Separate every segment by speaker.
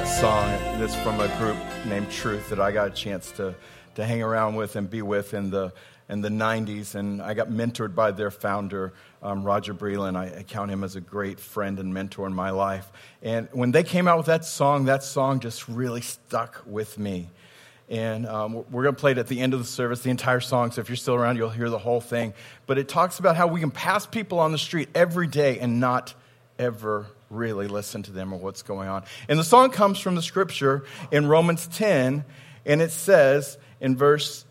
Speaker 1: That song. That's from a group named Truth that I got a chance to, to hang around with and be with in the, in the 90s. And I got mentored by their founder, um, Roger Breland. I, I count him as a great friend and mentor in my life. And when they came out with that song, that song just really stuck with me. And um, we're going to play it at the end of the service, the entire song. So if you're still around, you'll hear the whole thing. But it talks about how we can pass people on the street every day and not ever really listen to them or what's going on. And the song comes from the scripture in Romans 10, and it says in verse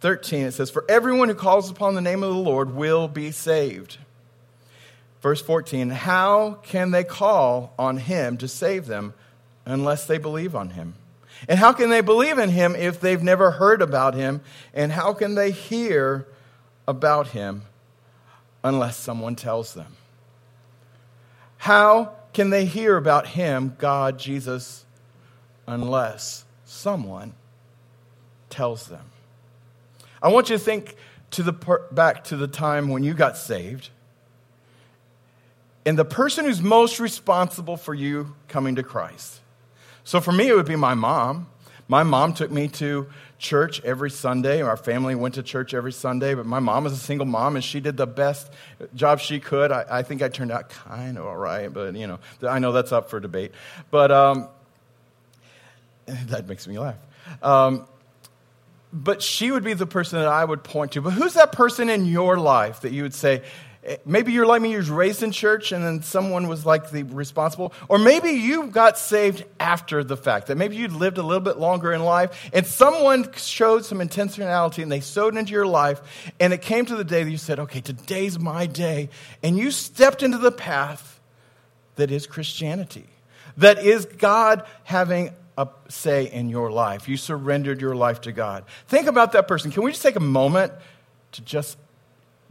Speaker 1: 13, it says, For everyone who calls upon the name of the Lord will be saved. Verse 14, How can they call on him to save them unless they believe on him? And how can they believe in him if they've never heard about him? And how can they hear about him unless someone tells them? How can they hear about him, God, Jesus, unless someone tells them? I want you to think to the back to the time when you got saved. And the person who's most responsible for you coming to Christ. So for me, it would be my mom. My mom took me to church every Sunday. Our family went to church every Sunday, but my mom was a single mom and she did the best job she could. I, I think I turned out kind of all right, but you know, I know that's up for debate. But um, that makes me laugh. Um, but she would be the person that I would point to. But who's that person in your life that you would say, Maybe you're like me, you were raised in church and then someone was like the responsible. Or maybe you got saved after the fact, that maybe you'd lived a little bit longer in life and someone showed some intentionality and they sowed into your life. And it came to the day that you said, okay, today's my day. And you stepped into the path that is Christianity, that is God having a say in your life. You surrendered your life to God. Think about that person. Can we just take a moment to just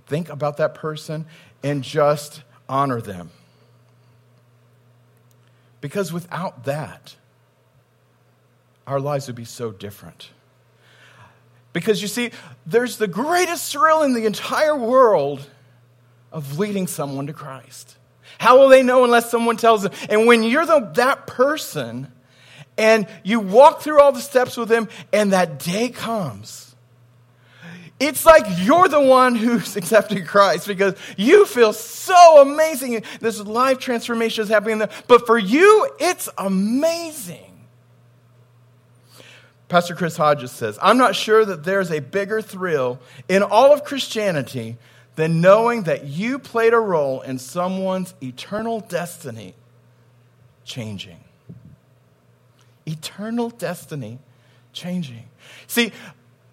Speaker 1: think about that person and just honor them. Because without that, our lives would be so different. Because you see, there's the greatest thrill in the entire world of leading someone to Christ. How will they know unless someone tells them? And when you're the, that person and you walk through all the steps with them, and that day comes it's like you're the one who's accepting Christ because you feel so amazing. This life transformation is happening there. But for you, it's amazing. Pastor Chris Hodges says, I'm not sure that there's a bigger thrill in all of Christianity than knowing that you played a role in someone's eternal destiny changing. Eternal destiny changing. See,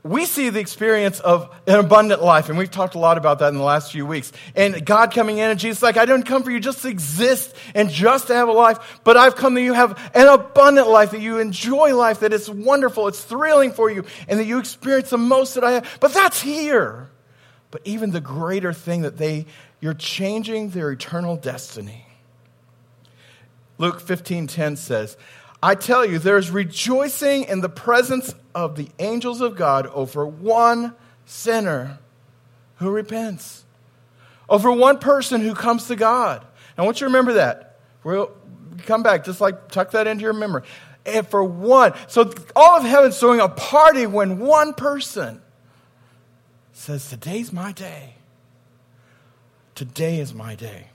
Speaker 1: we see the experience of an abundant life, and we've talked a lot about that in the last few weeks. And God coming in, and Jesus like, I didn't come for you just to exist and just to have a life, but I've come that you have an abundant life, that you enjoy life, that it's wonderful, it's thrilling for you, and that you experience the most that I have. But that's here. But even the greater thing that they, you're changing their eternal destiny. Luke 15:10 says, I tell you, there's rejoicing in the presence of the angels of God over one sinner who repents, over one person who comes to God. I want you to remember that. We'll come back, just like tuck that into your memory. And for one, so all of heaven's throwing a party when one person says, Today's my day. Today is my day.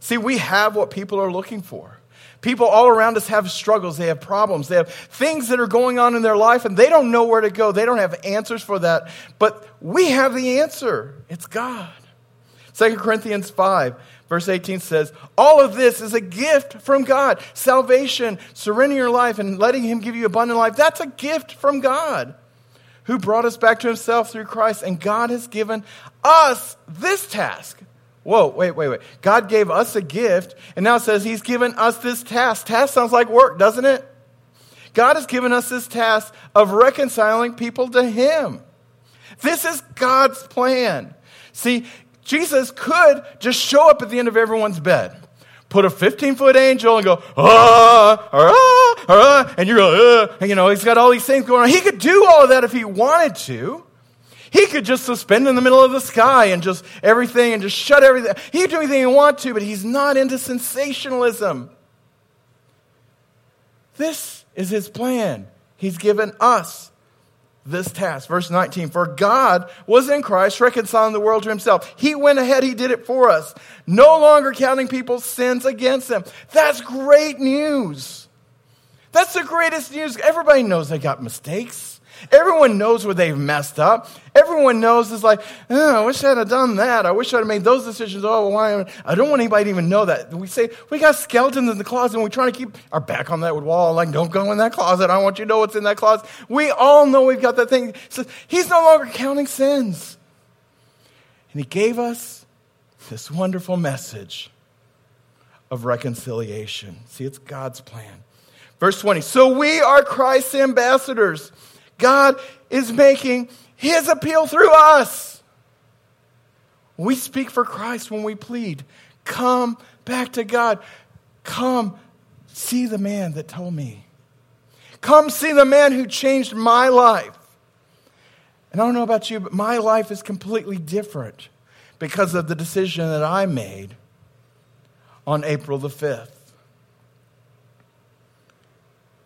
Speaker 1: See, we have what people are looking for. People all around us have struggles, they have problems, they have things that are going on in their life, and they don't know where to go. They don't have answers for that. But we have the answer it's God. 2 Corinthians 5, verse 18 says, All of this is a gift from God. Salvation, surrendering your life, and letting Him give you abundant life, that's a gift from God who brought us back to Himself through Christ. And God has given us this task Whoa, wait, wait, wait. God gave us a gift, and now it says He's given us this task. Task sounds like work, doesn't it? God has given us this task of reconciling people to Him. This is God's plan. See, Jesus could just show up at the end of everyone's bed, put a 15 foot angel and go, ah, ah, ah, and you're ah, and you know, he's got all these things going on. He could do all of that if he wanted to. He could just suspend in the middle of the sky and just everything and just shut everything. He could do anything he wants to, but he's not into sensationalism. This is his plan. He's given us this task. Verse 19 For God was in Christ reconciling the world to himself. He went ahead, he did it for us, no longer counting people's sins against them. That's great news. That's the greatest news. Everybody knows they got mistakes. Everyone knows where they've messed up. Everyone knows it's like, oh, I wish I'd have done that. I wish I'd have made those decisions. Oh, why? I don't want anybody to even know that. We say, we got skeletons in the closet and we're trying to keep our back on that wall. Like, don't go in that closet. I want you to know what's in that closet. We all know we've got that thing. So he's no longer counting sins. And he gave us this wonderful message of reconciliation. See, it's God's plan. Verse 20. So we are Christ's ambassadors God is making his appeal through us. We speak for Christ when we plead. Come back to God. Come see the man that told me. Come see the man who changed my life. And I don't know about you, but my life is completely different because of the decision that I made on April the 5th.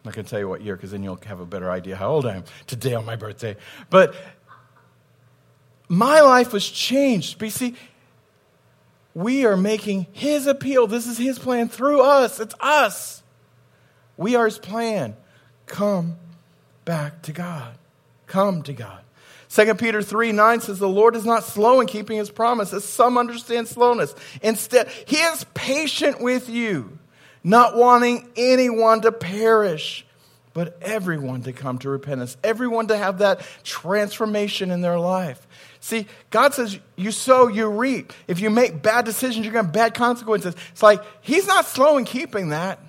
Speaker 1: I'm not going to tell you what year because then you'll have a better idea how old I am today on my birthday. But my life was changed. But see, we are making His appeal. This is His plan through us. It's us. We are His plan. Come back to God. Come to God. 2 Peter 3 9 says, The Lord is not slow in keeping his promise, as some understand slowness. Instead, he is patient with you not wanting anyone to perish, but everyone to come to repentance, everyone to have that transformation in their life. See, God says, you sow, you reap. If you make bad decisions, you're going to have bad consequences. It's like, He's not slow in keeping that.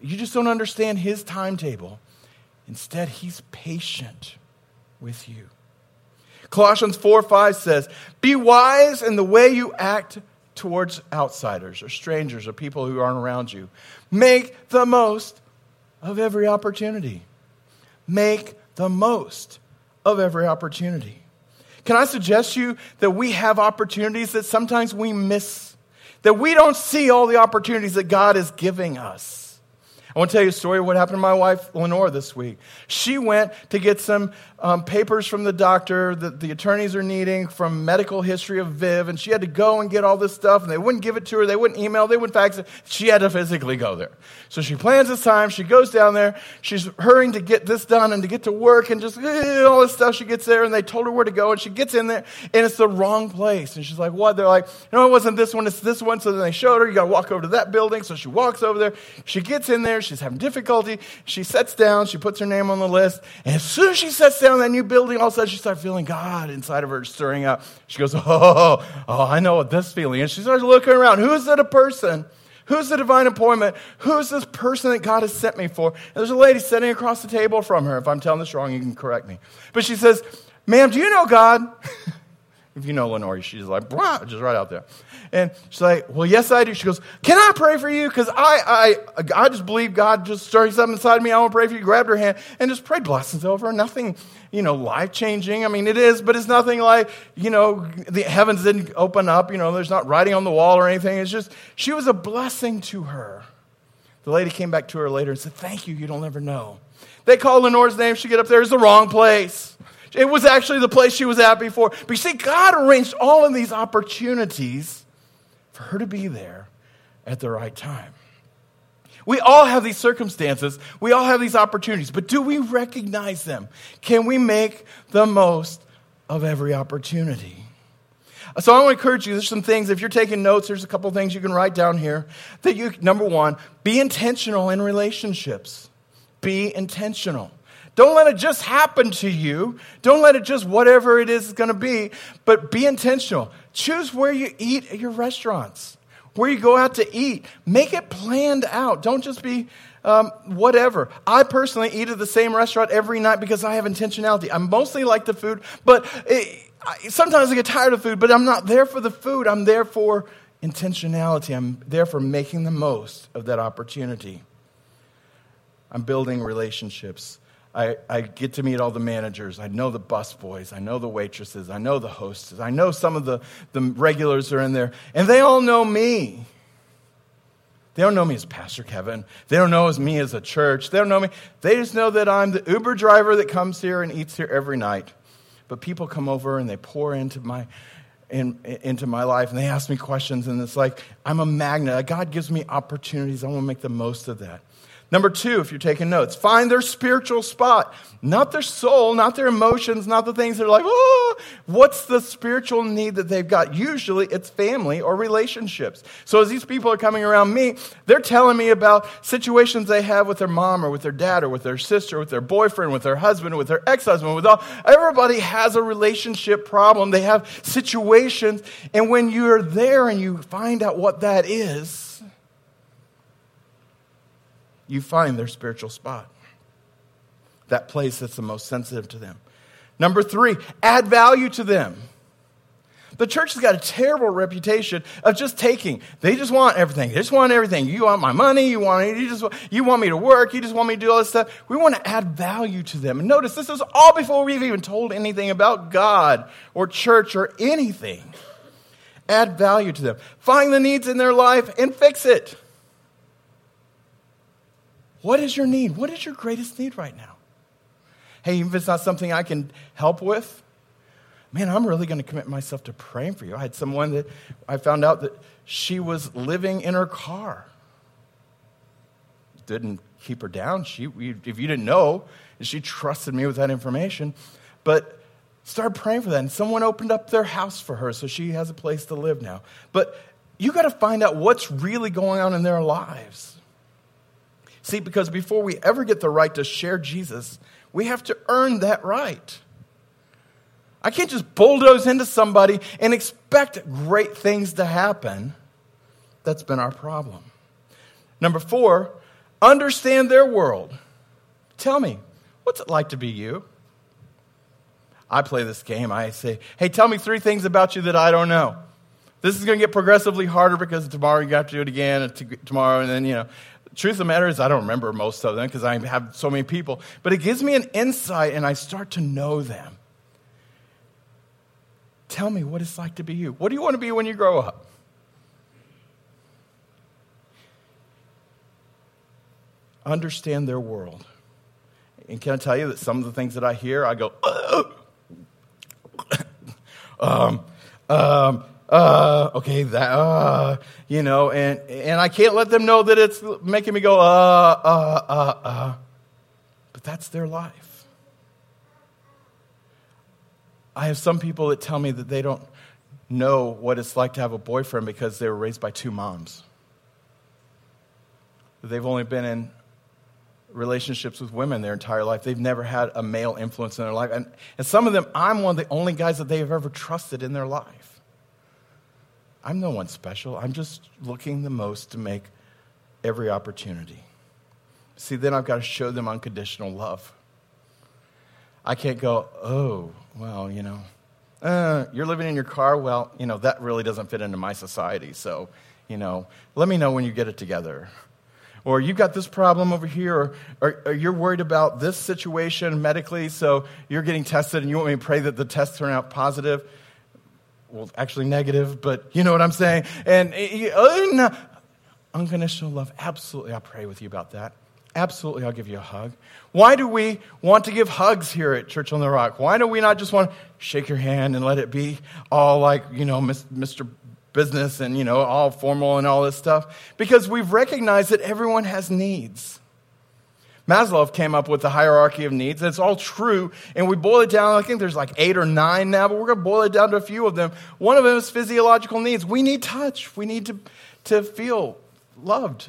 Speaker 1: You just don't understand His timetable. Instead, He's patient with you. Colossians 4 5 says, Be wise in the way you act towards outsiders or strangers or people who aren't around you. Make the most of every opportunity. Make the most of every opportunity. Can I suggest you that we have opportunities that sometimes we miss, that we don't see all the opportunities that God is giving us? I want to tell you a story of what happened to my wife, Lenore, this week. She went to get some um, papers from the doctor that the attorneys are needing from medical history of Viv, and she had to go and get all this stuff, and they wouldn't give it to her, they wouldn't email, they wouldn't fax it. She had to physically go there. So she plans this time, she goes down there, she's hurrying to get this done and to get to work, and just eh, all this stuff. She gets there, and they told her where to go, and she gets in there, and it's the wrong place. And she's like, What? They're like, No, it wasn't this one, it's this one. So then they showed her, You got to walk over to that building. So she walks over there, she gets in there, she's having difficulty, she sits down, she puts her name on the list, and as soon as she sits down in that new building, all of a sudden she starts feeling God inside of her stirring up. She goes, Oh, oh, I know what this feeling is. She starts looking around. Who is it a person? Who's the divine appointment? Who's this person that God has sent me for? And there's a lady sitting across the table from her. If I'm telling this wrong, you can correct me. But she says, Ma'am, do you know God? if you know Lenore, she's like, just right out there. And she's like, Well, yes, I do. She goes, Can I pray for you? Because I, I, I just believe God just stirring something inside me. I want to pray for you. Grabbed her hand and just prayed blessings over her. Nothing, you know, life changing. I mean, it is, but it's nothing like, you know, the heavens didn't open up. You know, there's not writing on the wall or anything. It's just, she was a blessing to her. The lady came back to her later and said, Thank you. You don't ever know. They called Lenore's name. She get up there. It's the wrong place. It was actually the place she was at before. But you see, God arranged all of these opportunities for her to be there at the right time. We all have these circumstances, we all have these opportunities, but do we recognize them? Can we make the most of every opportunity? So I want to encourage you, there's some things, if you're taking notes, there's a couple things you can write down here. That you, number one, be intentional in relationships. Be intentional. Don't let it just happen to you. Don't let it just whatever it is going to be, but be intentional. Choose where you eat at your restaurants, where you go out to eat. Make it planned out. Don't just be um, whatever. I personally eat at the same restaurant every night because I have intentionality. I mostly like the food, but it, I, sometimes I get tired of food, but I'm not there for the food. I'm there for intentionality. I'm there for making the most of that opportunity. I'm building relationships. I, I get to meet all the managers. I know the bus boys. I know the waitresses. I know the hostess. I know some of the, the regulars are in there. And they all know me. They don't know me as Pastor Kevin. They don't know as me as a church. They don't know me. They just know that I'm the Uber driver that comes here and eats here every night. But people come over and they pour into my in, into my life and they ask me questions and it's like i'm a magnet god gives me opportunities i want to make the most of that Number two, if you're taking notes, find their spiritual spot. Not their soul, not their emotions, not the things they're like, oh, what's the spiritual need that they've got? Usually it's family or relationships. So as these people are coming around me, they're telling me about situations they have with their mom or with their dad or with their sister, with their boyfriend, with their husband, with their ex-husband, with all, everybody has a relationship problem. They have situations. And when you're there and you find out what that is, you find their spiritual spot. That place that's the most sensitive to them. Number three, add value to them. The church has got a terrible reputation of just taking. They just want everything. They just want everything. You want my money. You want you just you want me to work. You just want me to do all this stuff. We want to add value to them. And notice this is all before we've even told anything about God or church or anything. Add value to them. Find the needs in their life and fix it. What is your need? What is your greatest need right now? Hey, even if it's not something I can help with, man, I'm really going to commit myself to praying for you. I had someone that I found out that she was living in her car. Didn't keep her down. She, if you didn't know, she trusted me with that information. But started praying for that. And someone opened up their house for her, so she has a place to live now. But you got to find out what's really going on in their lives. See, because before we ever get the right to share Jesus, we have to earn that right. I can't just bulldoze into somebody and expect great things to happen. That's been our problem. Number four, understand their world. Tell me, what's it like to be you? I play this game. I say, hey, tell me three things about you that I don't know. This is going to get progressively harder because tomorrow you have to do it again, and tomorrow, and then, you know, truth of the matter is, I don't remember most of them because I have so many people, but it gives me an insight and I start to know them. Tell me what it's like to be you. What do you want to be when you grow up? Understand their world. And can I tell you that some of the things that I hear, I go, um, um, uh, okay, that, uh, you know, and, and I can't let them know that it's making me go, uh, uh, uh, uh. But that's their life. I have some people that tell me that they don't know what it's like to have a boyfriend because they were raised by two moms. They've only been in relationships with women their entire life. They've never had a male influence in their life. And, and some of them, I'm one of the only guys that they have ever trusted in their life. I'm no one special. I'm just looking the most to make every opportunity. See, then I've got to show them unconditional love. I can't go, oh, well, you know, uh, you're living in your car. Well, you know, that really doesn't fit into my society. So, you know, let me know when you get it together. Or you've got this problem over here, or, or, or, you're worried about this situation medically, so you're getting tested and you want me to pray that the tests turn out positive well, actually negative, but you know what I'm saying. And uh, unconditional love, absolutely, I'll pray with you about that. Absolutely, I'll give you a hug. Why do we want to give hugs here at Church on the Rock? Why do we not just want to shake your hand and let it be all like, you know, Mr. Business and, you know, all formal and all this stuff? Because we've recognized that everyone has needs. Maslow came up with the hierarchy of needs. It's all true. And we boil it down. I think there's like eight or nine now, but we're going to boil it down to a few of them. One of them is physiological needs. We need touch. We need to, to feel loved.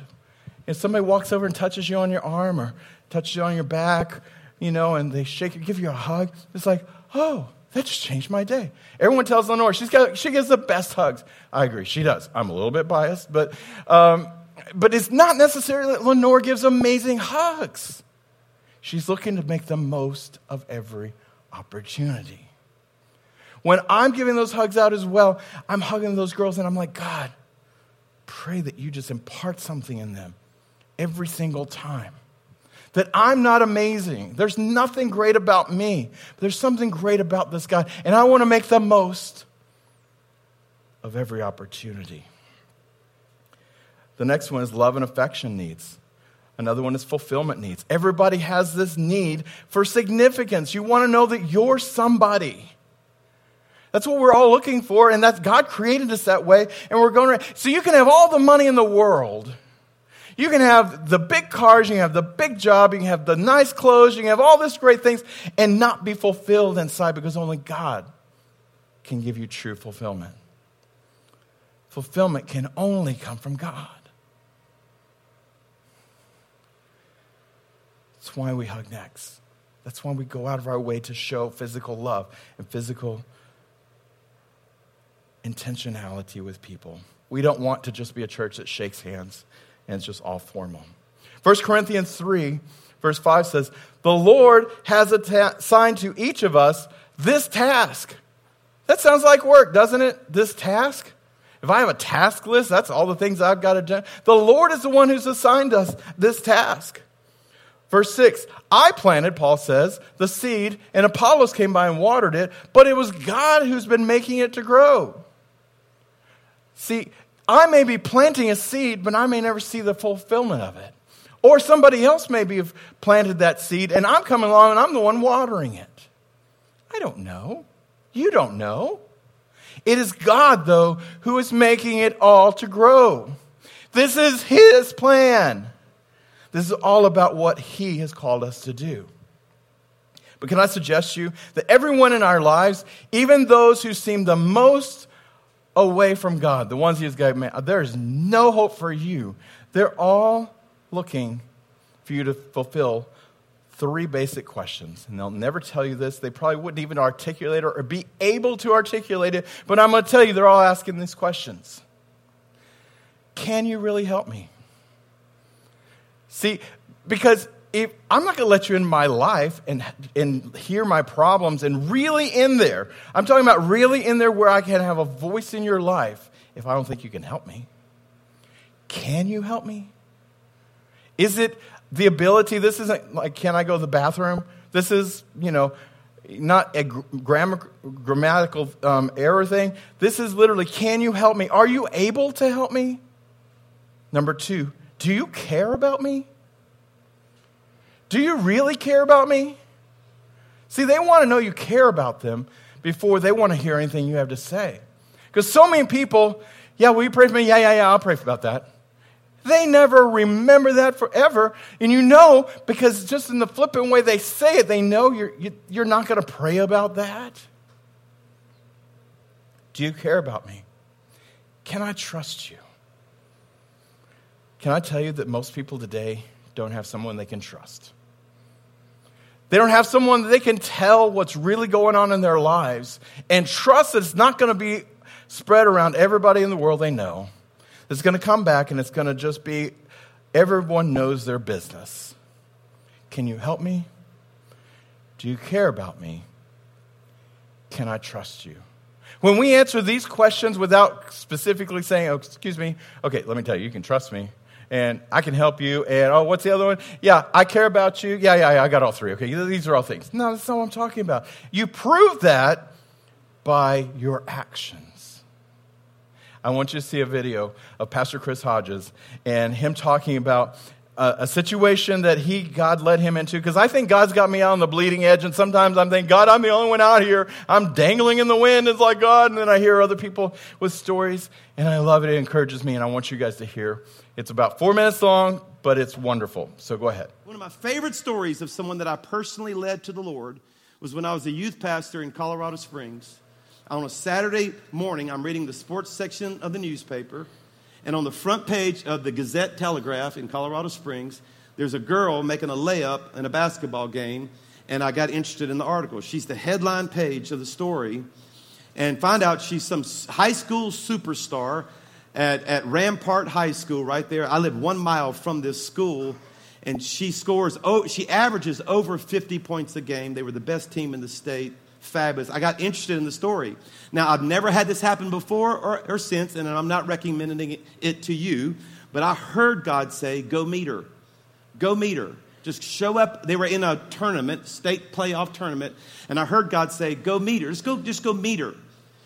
Speaker 1: If somebody walks over and touches you on your arm or touches you on your back, you know, and they shake you, give you a hug, it's like, oh, that just changed my day. Everyone tells Lenore she's got, she gives the best hugs. I agree, she does. I'm a little bit biased, but um, but it's not necessarily that Lenore gives amazing hugs. She's looking to make the most of every opportunity. When I'm giving those hugs out as well, I'm hugging those girls and I'm like, God, pray that you just impart something in them every single time. That I'm not amazing. There's nothing great about me. But there's something great about this God. And I want to make the most of every opportunity. The next one is love and affection needs. Another one is fulfillment needs. Everybody has this need for significance. You want to know that you're somebody. That's what we're all looking for, and that's God created us that way, and we're going. So you can have all the money in the world. You can have the big cars, you can have the big job, you can have the nice clothes, you can have all these great things, and not be fulfilled inside because only God can give you true fulfillment. Fulfillment can only come from God. That's why we hug necks. That's why we go out of our way to show physical love and physical intentionality with people. We don't want to just be a church that shakes hands and it's just all formal. 1 Corinthians 3, verse 5 says, The Lord has assigned to each of us this task. That sounds like work, doesn't it? This task? If I have a task list, that's all the things I've got to do. The Lord is the one who's assigned us this task. Verse 6 I planted, Paul says, the seed, and Apollos came by and watered it, but it was God who's been making it to grow. See, I may be planting a seed, but I may never see the fulfillment of it. Or somebody else maybe have planted that seed, and I'm coming along and I'm the one watering it. I don't know. You don't know. It is God, though, who is making it all to grow. This is His plan. This is all about what He has called us to do. But can I suggest you that everyone in our lives, even those who seem the most away from God, the ones He's given, man, there's no hope for you. They're all looking for you to fulfill three basic questions. And they'll never tell you this. They probably wouldn't even articulate it or be able to articulate it. But I'm going to tell you, they're all asking these questions Can you really help me? See, because if, I'm not going to let you in my life and, and hear my problems and really in there. I'm talking about really in there where I can have a voice in your life if I don't think you can help me. Can you help me? Is it the ability? This isn't like, can I go to the bathroom? This is, you know, not a grammar, grammatical um, error thing. This is literally, can you help me? Are you able to help me? Number two, do you care about me? Do you really care about me? See, they want to know you care about them before they want to hear anything you have to say. Because so many people, yeah, will you pray for me? Yeah, yeah, yeah, I'll pray about that. They never remember that forever. And you know, because just in the flippant way they say it, they know you're, you, are you are not going to pray about that. Do you care about me? Can I trust you? Can I tell you that most people today don't have someone they can trust? They don't have someone that they can tell what's really going on in their lives and trust that it's not going to be spread around everybody in the world they know. It's going to come back and it's going to just be everyone knows their business. Can you help me? Do you care about me? Can I trust you? When we answer these questions without specifically saying, oh, excuse me, okay, let me tell you, you can trust me and I can help you. And oh, what's the other one? Yeah, I care about you. Yeah, yeah, yeah, I got all three. Okay, these are all things. No, that's not what I'm talking about. You prove that by your actions. I want you to see a video of Pastor Chris Hodges and him talking about a, situation that he, God led him into. Because I think God's got me out on the bleeding edge, and sometimes I'm thinking, God, I'm the only one out here. I'm dangling in the wind. It's like God. And then I hear other people with stories, and I love it. It encourages me, and I want you guys to hear it's about four minutes long, but it's wonderful. So go ahead.
Speaker 2: One of my favorite stories of someone that I personally led to the Lord was when I was a youth pastor in Colorado Springs. On a Saturday morning, I'm reading the sports section of the newspaper, and on the front page of the Gazette Telegraph in Colorado Springs, there's a girl making a layup in a basketball game, and I got interested in the article. She's the headline page of the story, and find out she's some high school superstar at, at Rampart High School right there. I live one mile from this school, and she scores, oh, she averages over 50 points a game. They were the best team in the state. Fabulous. I got interested in the story. Now, I've never had this happen before or, or since, and I'm not recommending it, to you, but I heard God say, Go meet her. Go meet her. Just show up. They were in a tournament, state playoff tournament, and I heard God say, Go meet her. Just go, just go meet her.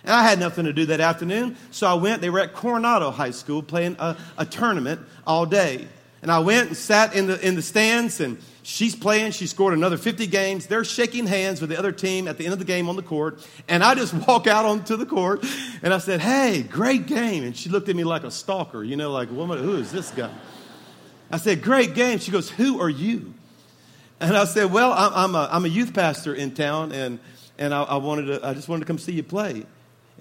Speaker 2: And I had nothing to do that afternoon, so I went. They were at Coronado High School playing a, a tournament all day. And I went and sat in the, in the stands, and she's playing. She scored another 50 games. They're shaking hands with the other team at the end of the game on the court. And I just walk out onto the court, and I said, Hey, great game. And she looked at me like a stalker, you know, like, woman, who is this guy? I said, Great game. She goes, Who are you? And I said, Well, I'm a, I'm a youth pastor in town, and, and I, I, wanted to, I just wanted to come see you play.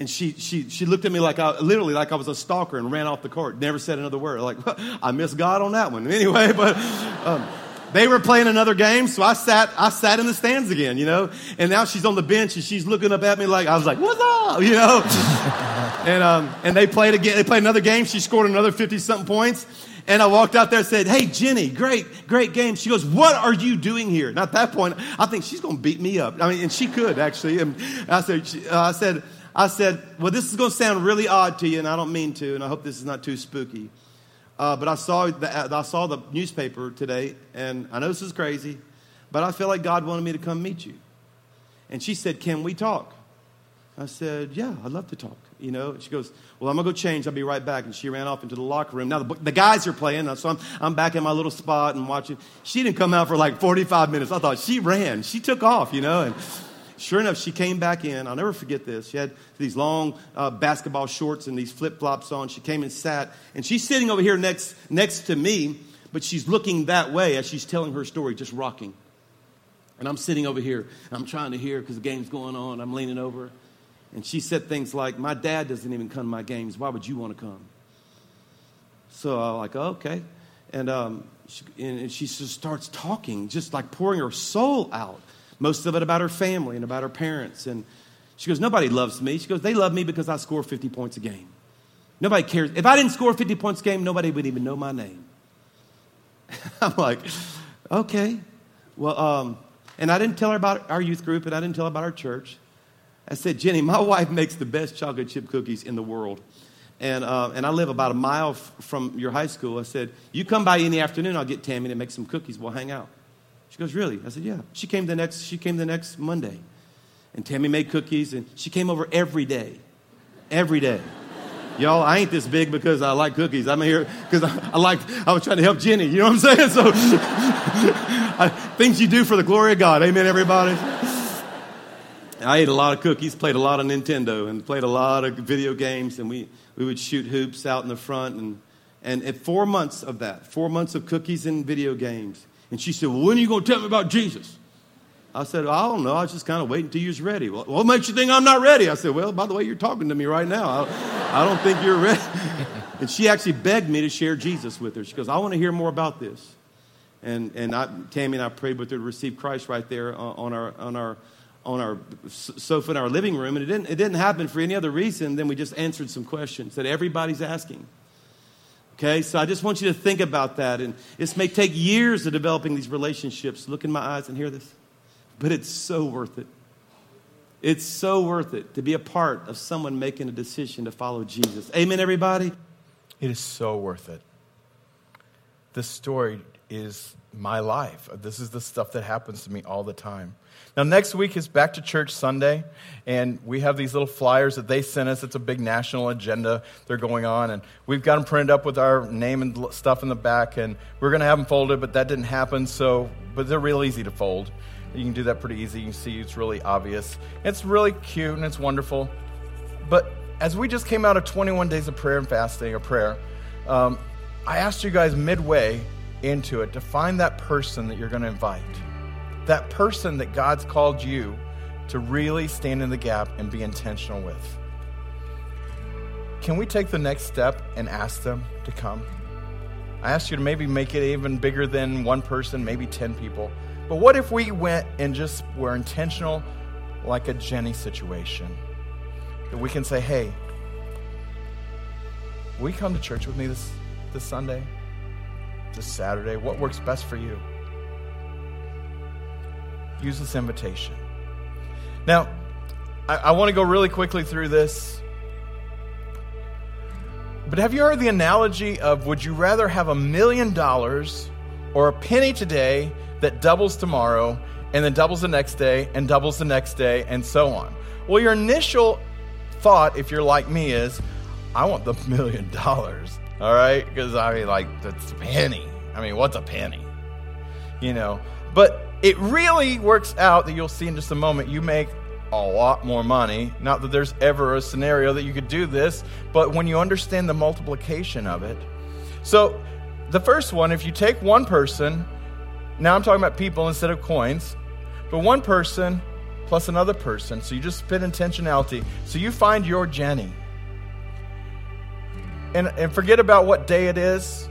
Speaker 2: And she, she, she looked at me like I, literally like I was a stalker and ran off the court. Never said another word. Like, I miss God on that one. Anyway, but um, they were playing another game, so I sat, I sat in the stands again, you know. And now she's on the bench and she's looking up at me like I was like, "What's up?" You know. and um, and they played again. They played another game. She scored another fifty something points. And I walked out there and said, Hey, Jenny, great, great game. She goes, What are you doing here? And at that point, I think she's going to beat me up. I mean, and she could actually. And I said, uh, I said, I said, Well, this is going to sound really odd to you, and I don't mean to, and I hope this is not too spooky. Uh, but I saw, the, I saw the newspaper today, and I know this is crazy, but I feel like God wanted me to come meet you. And she said, Can we talk? I said, Yeah, I'd love to talk. You know, she goes, Well, I'm going to go change. I'll be right back. And she ran off into the locker room. Now, the, the guys are playing, so I'm, I'm back in my little spot and watching. She didn't come out for like 45 minutes. I thought she ran. She took off, you know. And sure enough, she came back in. I'll never forget this. She had these long uh, basketball shorts and these flip flops on. She came and sat, and she's sitting over here next, next to me, but she's looking that way as she's telling her story, just rocking. And I'm sitting over here. I'm trying to hear because the game's going on. I'm leaning over. And she said things like, My dad doesn't even come to my games. Why would you want to come? So I'm like, oh, okay. And, um, she, and she just starts talking, just like pouring her soul out. Most of it about her family and about her parents. And she goes, Nobody loves me. She goes, They love me because I score 50 points a game. Nobody cares. If I didn't score 50 points a game, nobody would even know my name. I'm like, okay. Well, um, and I didn't tell her about our youth group and I didn't tell her about our church. I said, Jenny, my wife makes the best chocolate chip cookies in the world. And, uh, and I live about a mile f- from your high school. I said, You come by in the afternoon, I'll get Tammy to make some cookies. We'll hang out. She goes, Really? I said, Yeah. She came the next, she came the next Monday. And Tammy made cookies, and she came over every day. Every day. Y'all, I ain't this big because I like cookies. I'm here because I, I like, I was trying to help Jenny. You know what I'm saying? So, I, things you do for the glory of God. Amen, everybody. I ate a lot of cookies, played a lot of Nintendo, and played a lot of video games, and we, we would shoot hoops out in the front. And, and at four months of that, four months of cookies and video games. And she said, Well, when are you going to tell me about Jesus? I said, I don't know. I was just kind of waiting until you was ready. Well, what makes you think I'm not ready? I said, Well, by the way, you're talking to me right now. I, I don't think you're ready. and she actually begged me to share Jesus with her. She goes, I want to hear more about this. And, and I, Tammy and I prayed with her to receive Christ right there on our, on our on our sofa in our living room, and it didn't, it didn't happen for any other reason than we just answered some questions that everybody's asking. Okay, so I just want you to think about that. And this may take years of developing these relationships. Look in my eyes and hear this. But it's so worth it. It's so worth it to be a part of someone making a decision to follow Jesus. Amen, everybody?
Speaker 1: It is so worth it. This story is my life. This is the stuff that happens to me all the time. Now, next week is Back to Church Sunday, and we have these little flyers that they sent us. It's a big national agenda they're going on, and we've got them printed up with our name and stuff in the back, and we're going to have them folded, but that didn't happen, so, but they're real easy to fold. You can do that pretty easy. You can see it's really obvious. It's really cute and it's wonderful. But as we just came out of 21 days of prayer and fasting or prayer, um, I asked you guys midway into it to find that person that you're going to invite that person that God's called you to really stand in the gap and be intentional with. Can we take the next step and ask them to come? I asked you to maybe make it even bigger than one person, maybe 10 people. But what if we went and just were intentional like a Jenny situation? That we can say, hey, will you come to church with me this, this Sunday, this Saturday? What works best for you? use this invitation. Now, I, I want to go really quickly through this. But have you heard the analogy of would you rather have a million dollars or a penny today that doubles tomorrow and then doubles the next day and doubles the next day and so on? Well, your initial thought, if you're like me, is I want the million dollars. All right? Because I mean, like, that's a penny. I mean, what's a penny? You know? But it really works out that you'll see in just a moment. You make a lot more money. Not that there's ever a scenario that you could do this, but when you understand the multiplication of it. So, the first one, if you take one person, now I'm talking about people instead of coins, but one person plus another person. So you just spit intentionality. So you find your Jenny. And, and forget about what day it is,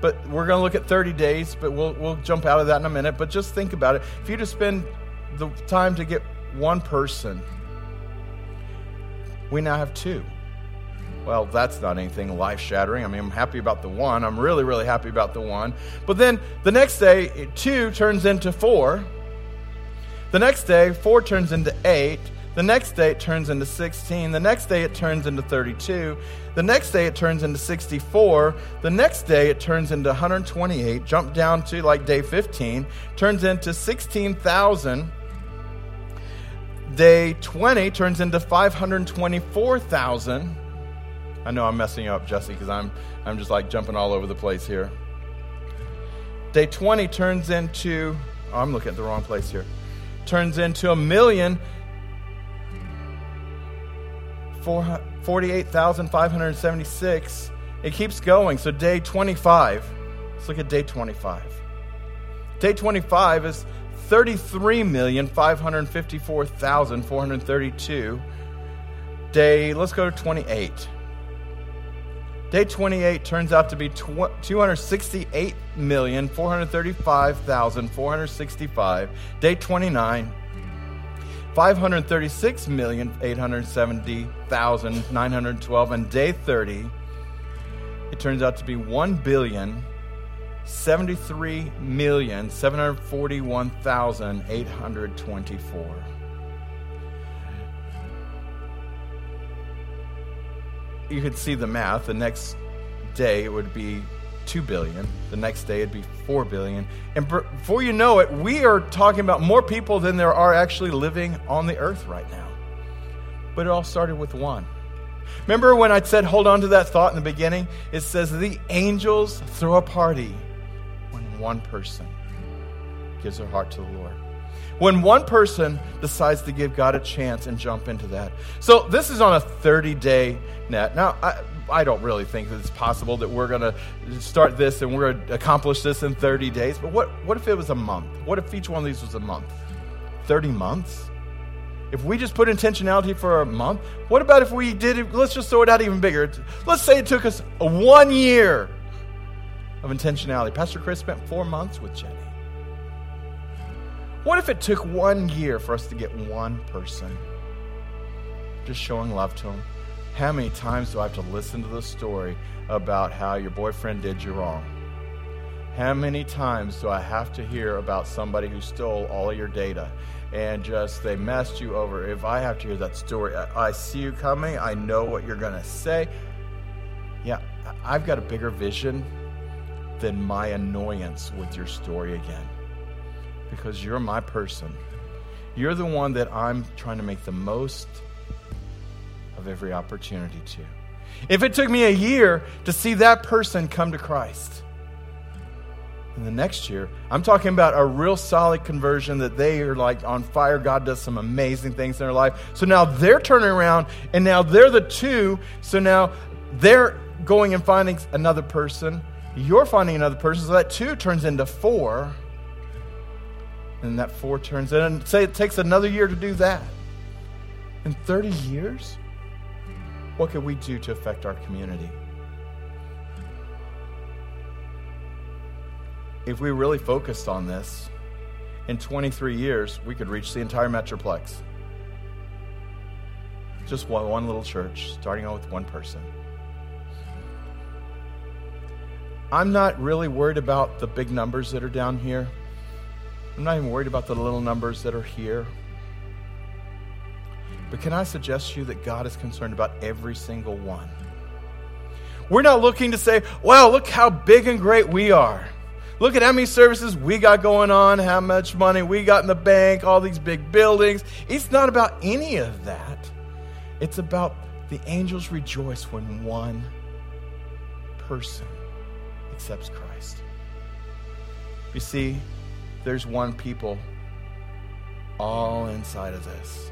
Speaker 1: but we're going to look at 30 days, but we'll, we'll jump out of that in a minute. But just think about it. If you just spend the time to get one person, we now have two. Well, that's not anything life shattering. I mean, I'm happy about the one. I'm really, really happy about the one. But then the next day, two turns into four. The next day, 4 turns into 8. The next day, it turns into 16. The next day, it turns into 32. The next day, it turns into 64. The next day, it turns into 128. Jump down to like day 15, turns into 16,000. Day 20 turns into 524,000. I know I'm messing you up, Jesse, because I'm, I'm just like jumping all over the place here. Day 20 turns into, oh, I'm looking at the wrong place here turns into a million. 48,576. It keeps going. So, day 25. Let's look at day 25. Day 25 is 33,554,432. Day, let's go to 28. Day 28 turns out to be 268,435,465. Day 29, 536,870,912. And day 30, it turns out to be 1 billion. 73,741,824. you could see the math. The next day it would be 2 billion. The next day it'd be 4 billion. And before you know it, we are talking about more people than there are actually living on the earth right now. But it all started with one. Remember when I said hold on to that thought in the beginning? It says the angels throw a party when one person gives their heart to the Lord. When one person decides to give God a chance and jump into that. So this is on a 30 day net. Now, I, I don't really think that it's possible that we're going to start this and we're going to accomplish this in 30 days. But what, what if it was a month? What if each one of these was a month? 30 months? If we just put intentionality for a month, what about if we did it? Let's just throw it out even bigger. Let's say it took us one year of intentionality. Pastor Chris spent four months with Jenny. What if it took one year for us to get one person just showing love to them? How many times do I have to listen to the story about how your boyfriend did you wrong? How many times do I have to hear about somebody who stole all of your data and just they messed you over? If I have to hear that story, I, I see you coming, I know what you're going to say. Yeah, I've got a bigger vision than my annoyance with your story again because you're my person. You're the one that I'm trying to make the most of every opportunity to. If it took me a year to see that person come to Christ, in the next year, I'm talking about a real solid conversion that they are like on fire. God does some amazing things in their life. So now they're turning around and now they're the two. So now they're going and finding another person. You're finding another person. So that two turns into four and that four turns in. And say it takes another year to do that. In 30 years, what can we do to affect our community? If we really focused on this, in 23 years, we could reach the entire Metroplex. Just one, one little church, starting out with one person. I'm not really worried about the big numbers that are down here. I'm not even worried about the little numbers that are here. But can I suggest to you that God is concerned about every single one? We're not looking to say, well, look how big and great we are. Look at how many services we got going on, how much money we got in the bank, all these big buildings. It's not about any of that. It's about the angels rejoice when one person accepts Christ. You see, there's one people all inside of this.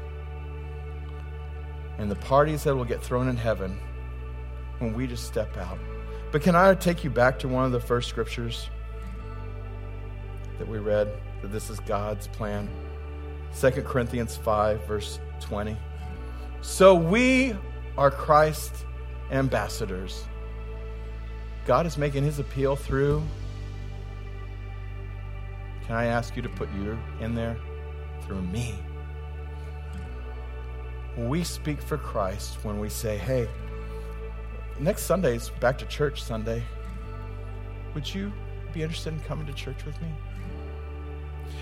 Speaker 1: And the parties that will get thrown in heaven when we just step out. But can I take you back to one of the first scriptures that we read? That this is God's plan. 2 Corinthians 5, verse 20. So we are Christ's ambassadors. God is making his appeal through. Can I ask you to put you in there? Through me. We speak for Christ when we say, hey, next Sunday is back to church Sunday. Would you be interested in coming to church with me?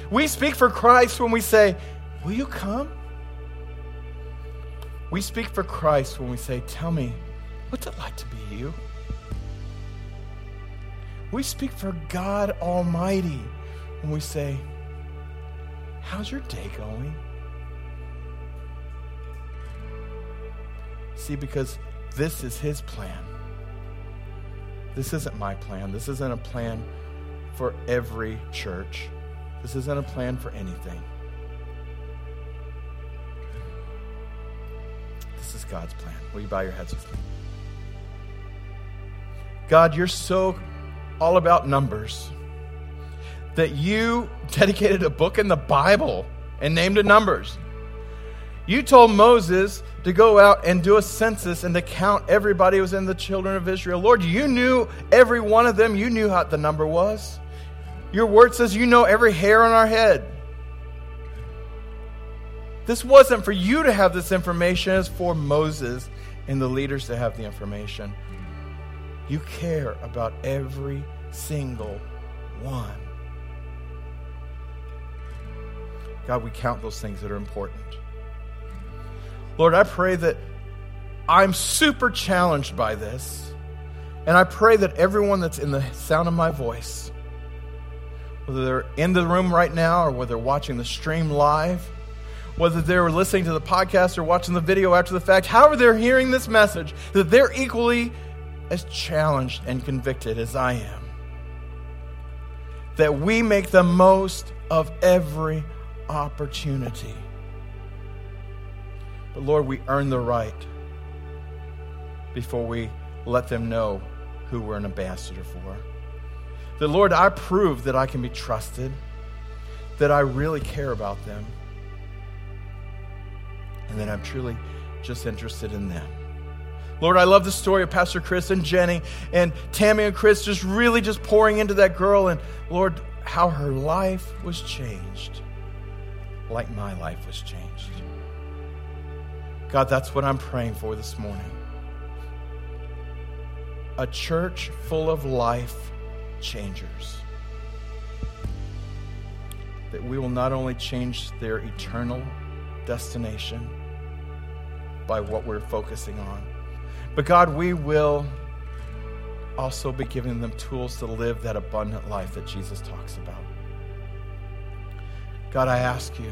Speaker 1: We speak for Christ when we say, Will you come? We speak for Christ when we say, Tell me, what's it like to be you? We speak for God Almighty when we say, How's your day going? See, because this is His plan. This isn't my plan. This isn't a plan for every church. This isn't a plan for anything. This is God's plan. Will you bow your heads with me? God, you're so all about numbers that you dedicated a book in the Bible and named it Numbers. You told Moses to go out and do a census and to count everybody who was in the children of Israel. Lord, you knew every one of them. You knew how the number was. Your word says you know every hair on our head. This wasn't for you to have this information, it's for Moses and the leaders to have the information. You care about every single one. God, we count those things that are important. Lord, I pray that I'm super challenged by this. And I pray that everyone that's in the sound of my voice, whether they're in the room right now or whether they're watching the stream live, whether they're listening to the podcast or watching the video after the fact, however they're hearing this message, that they're equally as challenged and convicted as I am. That we make the most of every opportunity. But Lord, we earn the right before we let them know who we're an ambassador for. That, Lord, I prove that I can be trusted, that I really care about them, and that I'm truly just interested in them. Lord, I love the story of Pastor Chris and Jenny and Tammy and Chris just really just pouring into that girl, and Lord, how her life was changed like my life was changed. God, that's what I'm praying for this morning. A church full of life changers. That we will not only change their eternal destination by what we're focusing on, but God, we will also be giving them tools to live that abundant life that Jesus talks about. God, I ask you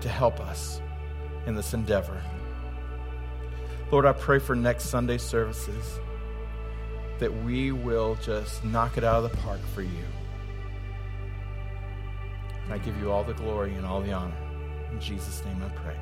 Speaker 1: to help us in this endeavor. Lord, I pray for next Sunday services that we will just knock it out of the park for you. And I give you all the glory and all the honor. In Jesus' name I pray.